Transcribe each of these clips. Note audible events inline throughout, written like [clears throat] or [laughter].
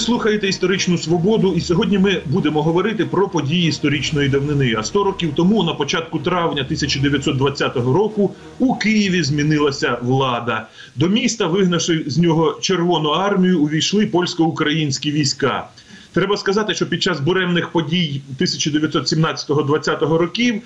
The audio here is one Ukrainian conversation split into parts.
слухаєте історичну свободу, і сьогодні ми будемо говорити про події історичної давнини. А 100 років тому, на початку травня 1920 року, у Києві змінилася влада. До міста, вигнавши з нього Червону армію, увійшли польсько-українські війська. Треба сказати, що під час буремних подій 1917-20 років.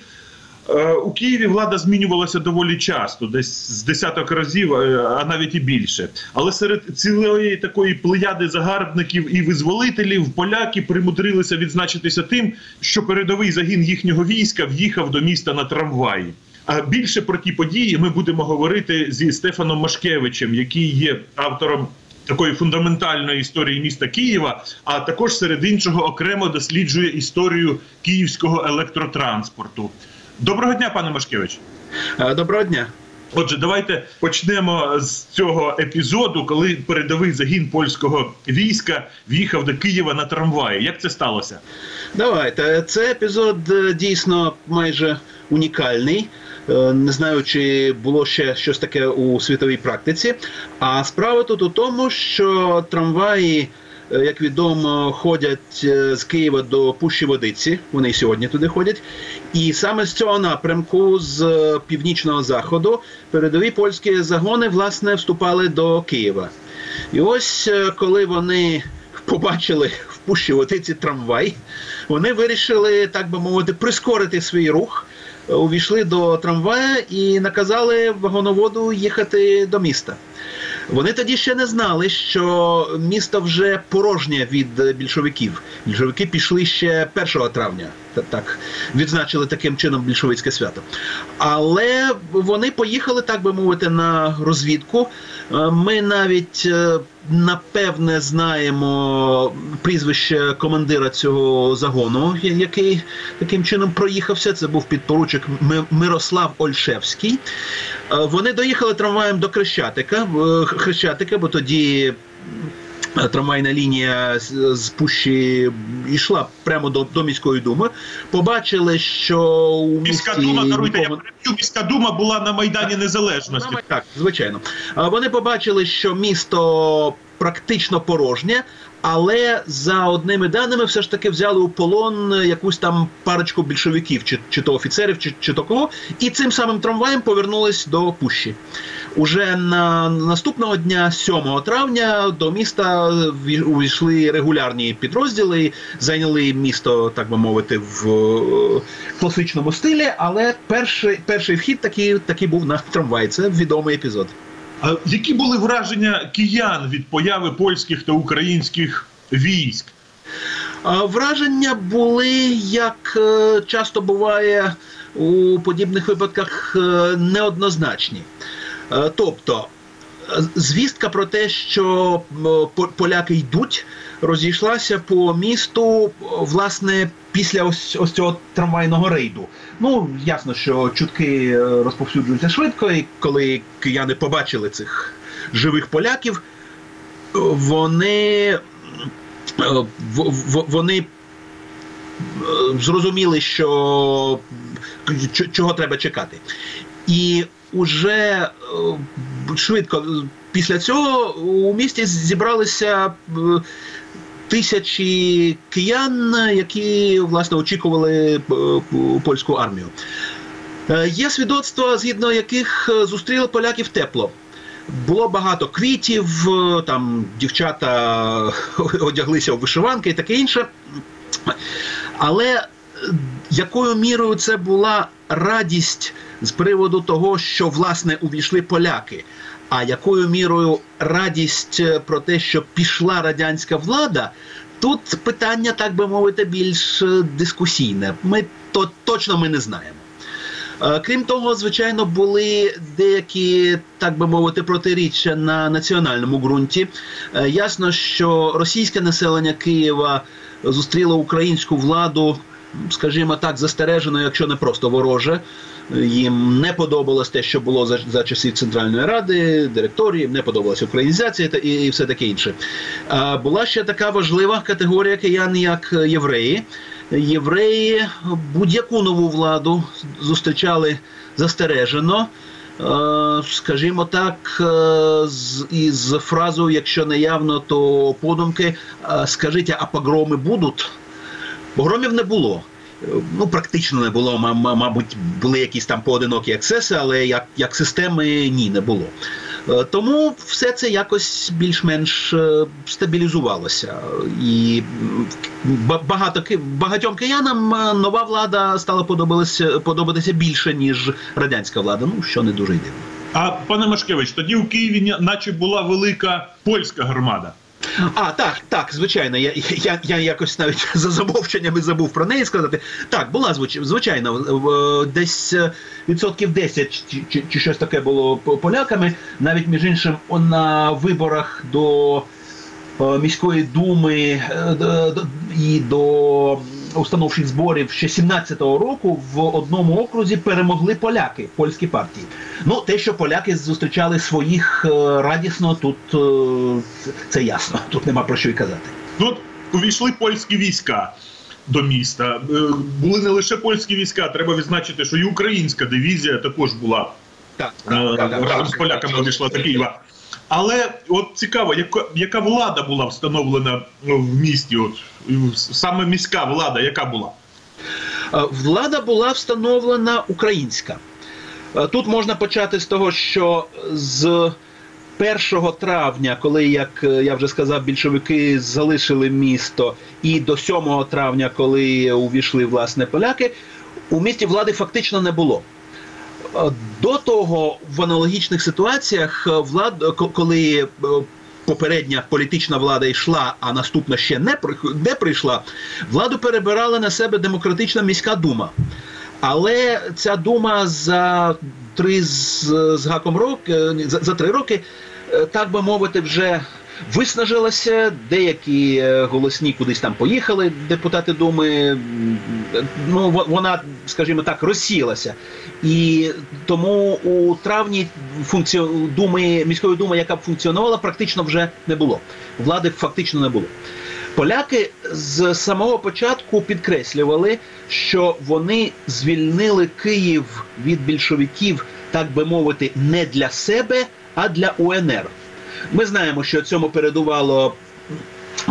Е, У Києві влада змінювалася доволі часто, десь з десяток разів, е, а навіть і більше. Але серед цілої такої плеяди загарбників і визволителів поляки примудрилися відзначитися тим, що передовий загін їхнього війська в'їхав до міста на трамваї. А більше про ті події ми будемо говорити зі Стефаном Машкевичем, який є автором. Такої фундаментальної історії міста Києва, а також серед іншого окремо досліджує історію київського електротранспорту. Доброго дня, пане Машкевич. Е, Доброго дня. Отже, давайте почнемо з цього епізоду, коли передовий загін польського війська в'їхав до Києва на трамваї. Як це сталося? Давайте. Це епізод е, дійсно майже унікальний. Е, Не знаю, чи було ще щось таке у світовій практиці. А справа тут у тому, що трамваї, як відомо, ходять е, з Києва до Пущі Водиці. Вони сьогодні туди ходять. І саме з цього напрямку, з е, північного заходу, передові польські загони власне вступали до Києва. І ось е, коли вони побачили в Пущі Водиці трамвай, вони вирішили, так би мовити, прискорити свій рух. е, Увійшли до трамвая і наказали вагоноводу їхати до міста. Вони тоді ще не знали, що місто вже порожнє від більшовиків. Більшовики пішли ще 1 травня. Та- Так відзначили таким чином більшовицьке свято. Але вони поїхали, так би мовити, на розвідку. Е, Ми навіть е, напевне знаємо прізвище командира цього загону, який таким чином проїхався. Це був підпоручик Мирослав Ольшевський. Е, Вони доїхали трамваєм до Хрещатика, Хрещатика, бо тоді трамвайна лінія з, Пущі йшла прямо до, до міської думи. Побачили, що у Міська місті дума, даруйте, я переб'ю. Міська дума була на Майдані Незалежності. Саме Так, звичайно. Вони побачили, що місто практично порожнє, але за одними даними все ж таки взяли у полон якусь там парочку більшовиків, чи, чи то офіцерів, чи, чи то кого, і цим самим трамваєм повернулись до Пущі. Уже на наступного дня, 7 травня, до міста ві- увійшли регулярні підрозділи, зайняли місто, так би мовити, в е, класичному стилі. Але перший, перший вхід такий, такий був на трамвай. Це відомий епізод. А які були враження киян від появи польських та українських військ? Враження були, як е, часто буває у подібних випадках, е, неоднозначні. Е, Тобто, звістка про те, що поляки йдуть, розійшлася по місту, власне, після ось, ось цього трамвайного рейду. Ну, ясно, що чутки е, розповсюджуються швидко, і коли кияни побачили цих живих поляків, вони е, вони зрозуміли, що чого треба чекати. І уже е, швидко після цього у місті зібралися е, тисячі киян, які власне очікували е, польську армію. Є свідоцтва, згідно яких зустріли поляків тепло. Було багато квітів, там дівчата [laughs] одяглися в вишиванки і таке інше. Але якою мірою це була радість з приводу того, що власне увійшли поляки? А якою мірою радість е, про те, що пішла радянська влада, тут питання, так би мовити, більш е, дискусійне. Ми то точно ми не знаємо. Е, Крім того, звичайно, були деякі, так би мовити, протиріччя на національному ґрунті. Ясно, що російське населення Києва зустріло українську владу, скажімо так, застережено, якщо не просто вороже. Їм не подобалось те, що було за, за часів Центральної Ради, директорії, не подобалася українізація та і, і все таке інше. А була ще така важлива категорія киян, як євреї. Євреї будь-яку нову владу зустрічали застережено. скажімо так, е, із фразою, якщо не явно, то подумки, е, скажіть, а погроми будуть? Погромів не було. Ну, практично не було, ма- ма- мабуть, були якісь там поодинокі ексеси, але як, як системи ні, не було. Е, Тому все це якось більш-менш е, стабілізувалося. І багато багатьом киянам е, нова влада стала подобатися, подобатися більше, ніж радянська влада. Ну, що не дуже й дивно. А пане Машкевич, тоді у Києві наче була велика польська громада. А, так, так, звичайно. Я, я, я якось навіть [laughs] за замовченнями забув про неї сказати. Так, була звич- звичайно, десь е, відсотків 10 чи, чи, чи щось таке було поляками. Навіть між іншим на виборах до е, міської думи е, і до установчих зборів ще 17-го року в одному окрузі перемогли поляки, польські партії. Ну, те, що поляки зустрічали своїх е, радісно, тут е, це- ясно. Тут нема про що й казати. От увійшли польські війська до міста. Е, Були не лише польські війська, треба відзначити, що і українська дивізія також була Так, е, разом з поляками увійшла до Києва. Але от цікаво, яка, яка влада була встановлена в місті? От саме міська влада, яка була? Е, Влада була встановлена українська. Е, Тут можна почати з того, що з 1 травня, коли, як е, я вже сказав, більшовики залишили місто, і до 7 травня, коли увійшли власне поляки, у місті влади фактично не було. Е, До того в аналогічних ситуаціях е, влад, коли е, попередня політична влада йшла, а наступна ще не не прийшла, владу перебирала на себе демократична міська дума. Але ця дума за три з, з гаком роки, за, за три роки, е, так би мовити, вже виснажилася. Деякі е, голосні кудись там поїхали, депутати думи. Ну, во- вона, скажімо так, розсілася. І тому у травні функціо... думи, міської думи, яка б функціонувала, практично вже не було. Влади фактично не було. Поляки з самого початку підкреслювали, що вони звільнили Київ від більшовиків, так би мовити, не для себе, а для УНР. Ми знаємо, що цьому передувало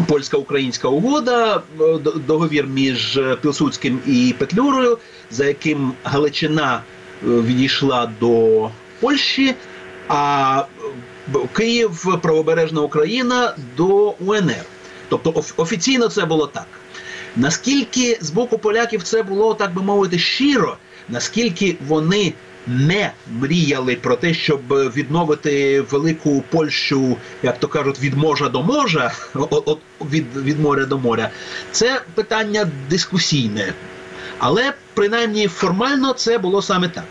польсько-українська угода, е, договір між е, Пілсудським і Петлюрою, за яким Галичина е, відійшла до Польщі, а Київ, правобережна Україна до УНР. Тобто офіційно це було так. Наскільки з боку поляків це було, так би мовити, щиро, наскільки вони не мріяли про те, щоб відновити велику Польщу, як то кажуть, від можа до можа, [laughs] от, від, від моря до моря, це питання дискусійне. Але принаймні формально це було саме так.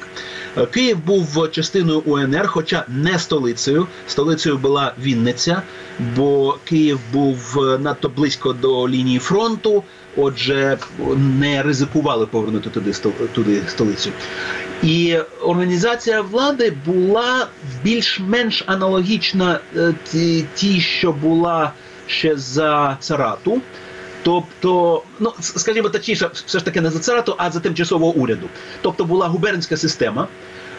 Київ був частиною УНР, хоча не столицею. Столицею була Вінниця, бо Київ був е, надто близько до лінії фронту, отже, не ризикували повернути туди, туди столицю. І організація влади була більш-менш аналогічна е, тій, що була ще за царату. Тобто, ну скажімо точніше, все ж таки не за царату, а за тимчасового уряду. Тобто була губернська система.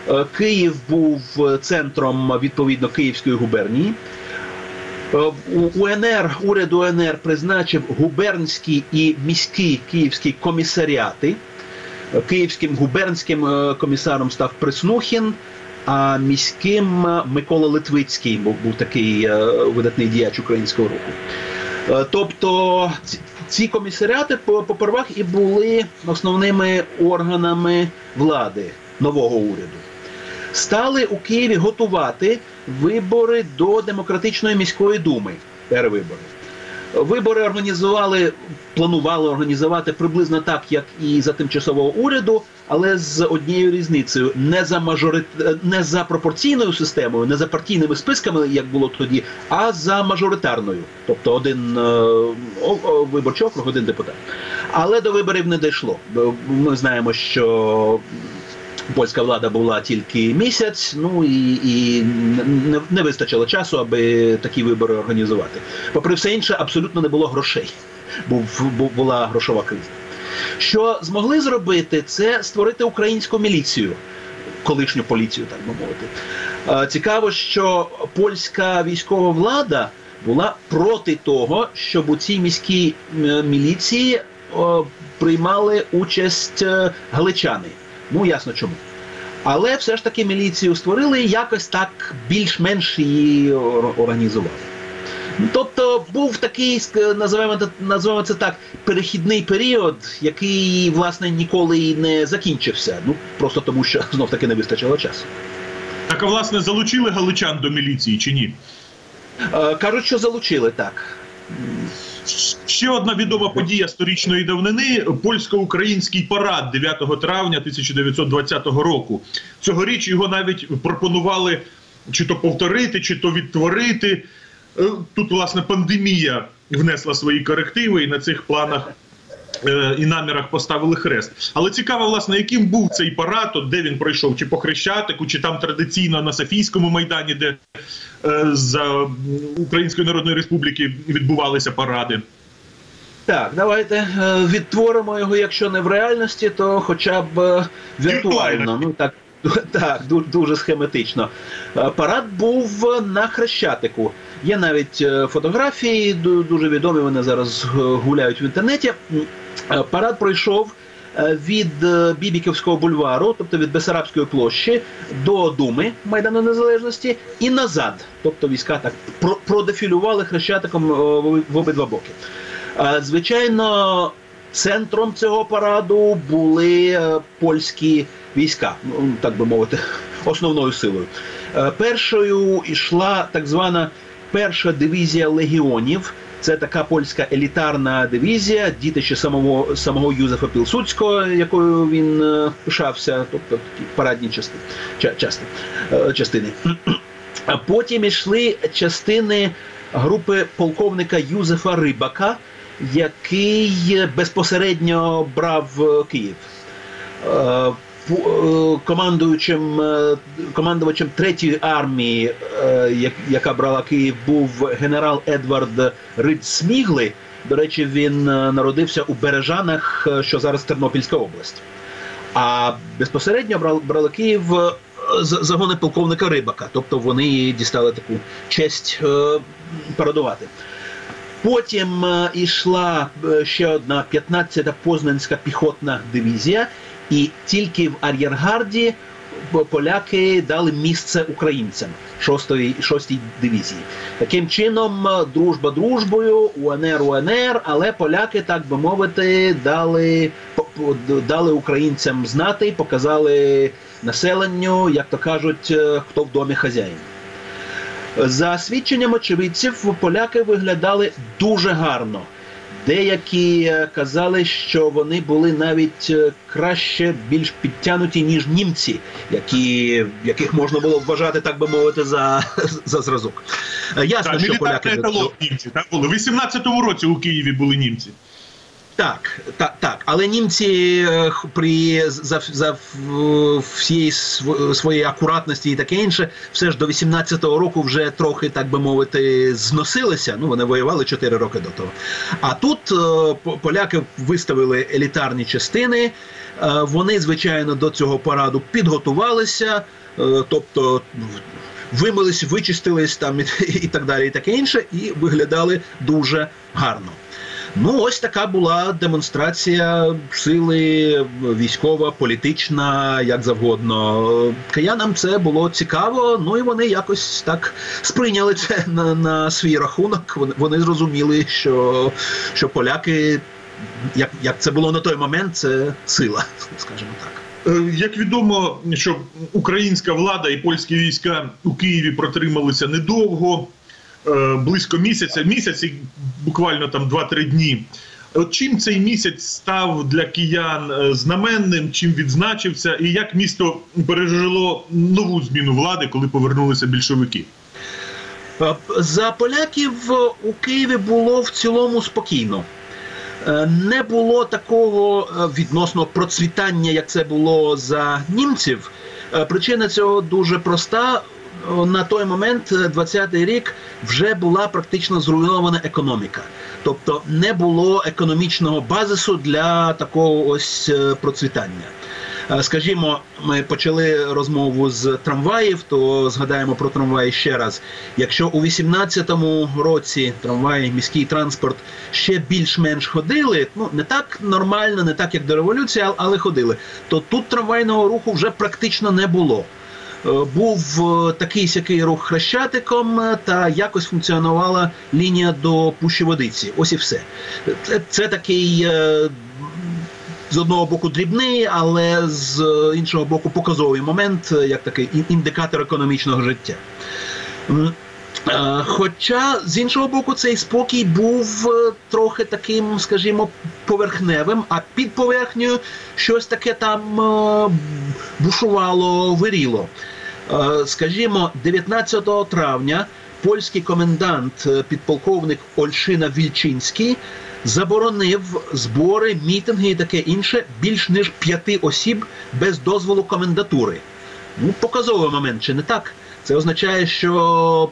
Е, Київ був е, центром відповідно Київської губернії. УНР, уряд УНР призначив губернські і міські київські комісаріати. Київським губернським е, комісаром став Преснухін, а міським е, Микола Литвицький був, був такий е, видатний діяч українського руху. Тобто ці- комісаріати по- попервах і були основними органами влади нового уряду. Стали у Києві готувати вибори до демократичної міської думи. Перевибори. Вибори організували, планували організувати приблизно так, як і за тимчасового уряду, але з однією різницею: не за мажорит... не за пропорційною системою, не за партійними списками, як було тоді, а за мажоритарною. Тобто один е, виборчий округ, один депутат. Але до виборів не дійшло. Ми знаємо, що польська влада була тільки місяць, ну і, і не, не вистачило часу, аби такі вибори організувати. Попри все інше, абсолютно не було грошей. Був, була грошова криза. Що змогли зробити, це створити українську міліцію. колишню поліцію, так би мовити. Цікаво, що польська військова влада була проти того, щоб у цій міській міліції приймали участь е, галичани. Ну ясно чому. Але все ж таки міліцію створили і якось так більш-менш її організували. Тобто був такий, називаємо, це- називаємо це так, перехідний період, який, власне, ніколи і не закінчився. Ну просто тому, що [laughs] знов таки не вистачило часу. Так, а власне, залучили галичан до міліції чи ні? Е, кажуть, що залучили так. Ще одна відома подія сторічної давнини польсько-український парад 9 травня 1920 року. Цьогоріч його навіть пропонували чи то повторити, чи то відтворити. Е, Тут, власне, пандемія внесла свої корективи, і на цих планах е, і намірах поставили хрест. Але цікаво, власне, яким був цей парад, от де він пройшов, чи по Хрещатику, чи там традиційно на Софійському майдані, де е, за Української Народної Республіки відбувалися паради. Так, давайте е, відтворимо його, якщо не в реальності, то хоча б е, віртуально. Віртуально. Ну так, [laughs] так, дуже схематично. Е, Парад був на Хрещатику. Є навіть е, фотографії, дуже відомі. Вони зараз гуляють в інтернеті. Е, Парад пройшов від Бібіківського бульвару, тобто від Бесарабської площі, до Думи Майдану Незалежності і назад. Тобто війська так продефілювали хрещатиком в обидва боки. Звичайно, центром цього параду були е, польські війська, ну, так би мовити, [laughs] основною силою. Е, Першою йшла так звана перша дивізія легіонів. Це така польська елітарна дивізія, дітище самого самого Юзефа Пілсудського, якою він е, пишався, тобто такі парадні частини, [clears throat] ча- частини. Потім йшли частини групи полковника Юзефа Рибака, який безпосередньо брав е, Київ. Е, е, Командуючим командувачем третьої армії, яка брала Київ, був генерал Едвард Рид. До речі, він народився у Бережанах, що зараз Тернопільська область. А безпосередньо брали, Київ загони полковника Рибака, тобто вони дістали таку честь парадувати. Потім е, йшла е, ще одна 15-та Познанська піхотна дивізія, і тільки в ар'єргарді поляки дали місце українцям 6-ї 6-й дивізії. Таким чином, е, дружба дружбою, УНР УНР, але поляки, так би мовити, дали, дали українцям знати, показали населенню, як то кажуть, е, хто в домі хазяїн. За свідченням очевидців, поляки виглядали дуже гарно. Деякі е, казали, що вони були навіть е, краще, більш підтянуті, ніж німці, які, яких можна було вважати, так би мовити, за, [laughs] за зразок. Е, Ясно, Так, що поляки еталон німці так було. У 18-му році у Києві були німці. Так, так, так. Але німці е, при за, за всієї св- своєї акуратності і таке інше, все ж до 18-го року вже трохи, так би мовити, зносилися. Ну, вони воювали 4 роки до того. А тут е, поляки виставили елітарні частини. Е, Вони, звичайно, до цього параду підготувалися, тобто. Вимились, вичистились там і, [laughs] і так далі, і таке інше, і виглядали дуже гарно. Ну, ось така була демонстрація сили військова, політична, як завгодно. Киянам це було цікаво, ну і вони якось так сприйняли це на, на свій рахунок. Вони, зрозуміли, що, що поляки, як, як це було на той момент, це сила, скажімо так. Е, Як відомо, що українська влада і польські війська у Києві протрималися недовго, близько місяця, місяць і буквально там 2-3 дні. От чим цей місяць став для киян е, знаменним, чим відзначився, і як місто пережило нову зміну влади, коли повернулися більшовики? Е, За поляків у Києві було в цілому спокійно. Е, Не було такого е, відносно процвітання, як це було за німців. Е, Причина цього дуже проста. Е, На той момент, е, 20-й рік, вже була практично зруйнована економіка. Тобто не було економічного базису для такого ось е, процвітання. Е, Скажімо, ми почали розмову з трамваїв, то згадаємо про трамваї ще раз. Якщо у 18-му році трамваї, міський транспорт ще більш-менш ходили, ну не так нормально, не так як до революції, але ходили, то тут трамвайного руху вже практично не було. Е, Був е, такий сякий рух хрещатиком, е, та якось функціонувала лінія до Пущі Водиці. Ось і все. Це, такий з одного боку дрібний, але з іншого боку показовий момент, як такий індикатор економічного життя. Е, Хоча з іншого боку, цей спокій був е, трохи таким, скажімо, поверхневим, а під поверхнею щось таке там е, бушувало, виріло. Скажімо, 19 травня польський комендант, підполковник Ольшина Вільчинський, заборонив збори, мітинги і таке інше більш ніж п'яти осіб без дозволу комендатури. Ну, показовий момент, чи не так? Це означає, що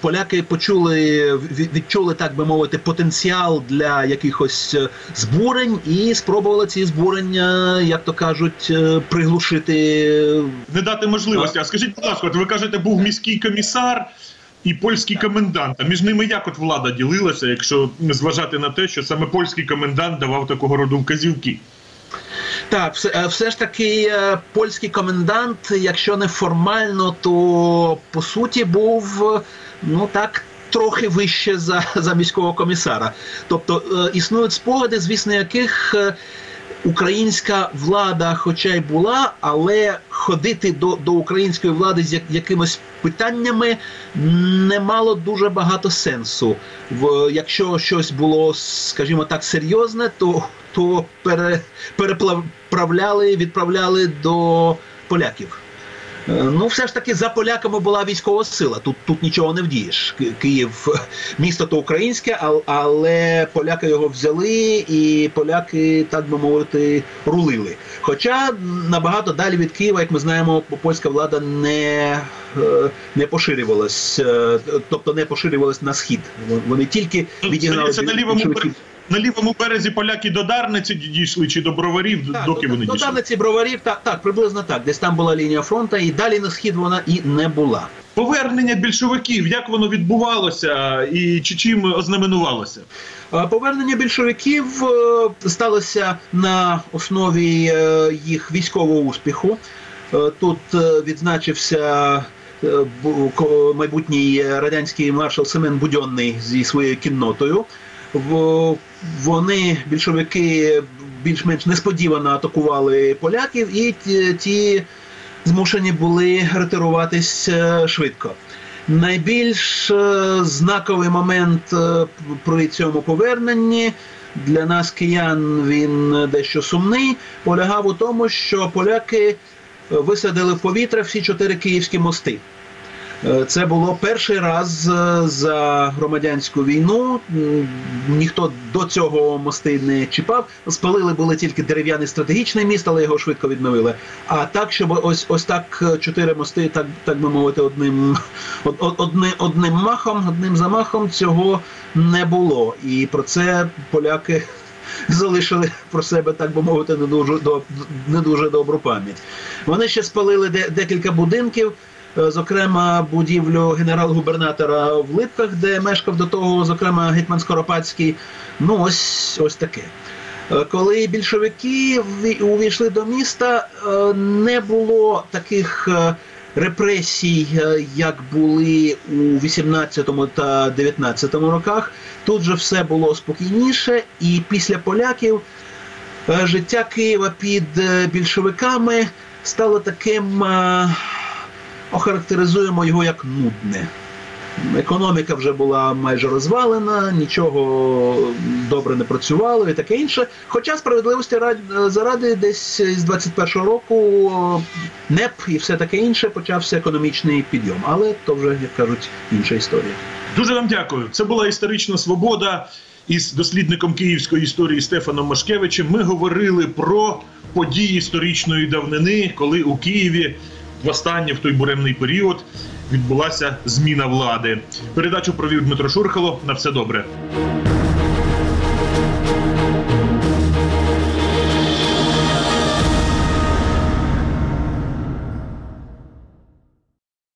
поляки почули, відчули, так би мовити, потенціал для якихось е, збурень і спробували ці збурення, як то кажуть, е, приглушити. Не дати можливості. А скажіть, будь ласка, ви кажете, був міський комісар і польський комендант. А між ними як от влада ділилася, якщо зважати на те, що саме польський комендант давав такого роду вказівки? Так, все, е, все ж таки, е, польський комендант, якщо не формально, то по суті був е, ну так. Трохи вище за, [laughs] за міського комісара. Тобто існують спогади, звісно, яких українська влада, хоча й була, але ходити до, до української влади з як, якимось питаннями не мало дуже багато сенсу. В, якщо щось було, скажімо так, серйозне, то, то пере, переправляли, відправляли до поляків. Ну, все ж таки за поляками була військова сила. Тут тут нічого не вдієш. Київ [laughs] місто то українське, ал- але поляки його взяли, і поляки, так би мовити, рулили. Хоча набагато далі від Києва, як ми знаємо, польська влада не, е, не поширювалась, е, тобто не поширювалась на схід. Вони тільки відігнали здається, на лівому. На лівому березі поляки до Дарниці дійшли чи до броварів, Так, доки до- вони до дійшли. Дарниці броварів, так, так, приблизно так. Десь там була лінія фронту, і далі на схід вона і не була. Повернення більшовиків, як воно відбувалося і чи чим ознаменувалося? Е, Повернення більшовиків е, сталося на основі е, їх військового успіху. Тут відзначився майбутній радянський маршал Семен Будьонний зі своєю кіннотою. Вони, більшовики, більш-менш несподівано атакували поляків, і ті, змушені були ретируватись е, швидко. Найбільш е, знаковий момент е, при цьому поверненні для нас, киян, він дещо сумний, полягав у тому, що поляки е, висадили в повітря всі чотири київські мости. Е, Це було перший раз е, за громадянську війну. Ніхто до цього мости не чіпав. Спалили були тільки дерев'яний стратегічний міст, але його швидко відновили. А так, щоб ось ось так е, чотири мости, так так би мовити, одним [laughs] од- од- одним махом, одним замахом цього не було. І про це поляки [laughs] залишили про себе, так би мовити, не дуже до не дуже добру пам'ять. Вони ще спалили де, декілька будинків. Е, Зокрема, будівлю генерал-губернатора в Липках, де мешкав до того, зокрема, гетьман Скоропадський. Ну, ось ось таке. Е, Коли більшовики увійшли до міста, е, не було таких репресій, як були у 18 та 19 роках. Тут же все було спокійніше, і після поляків життя Києва під більшовиками стало таким, охарактеризуємо його як нудне. Економіка вже була майже розвалена, нічого добре не працювало і таке інше. Хоча справедливості ради- заради десь з 21-го року НЕП і все таке інше почався економічний підйом. Але то вже, як кажуть, інша історія. Дуже вам дякую. Це була історична свобода. Із дослідником київської історії Стефаном Машкевичем ми говорили про події історичної давнини, коли у Києві востаннє в той буремний період відбулася зміна влади. Передачу провів Дмитро Шурхало. На все добре.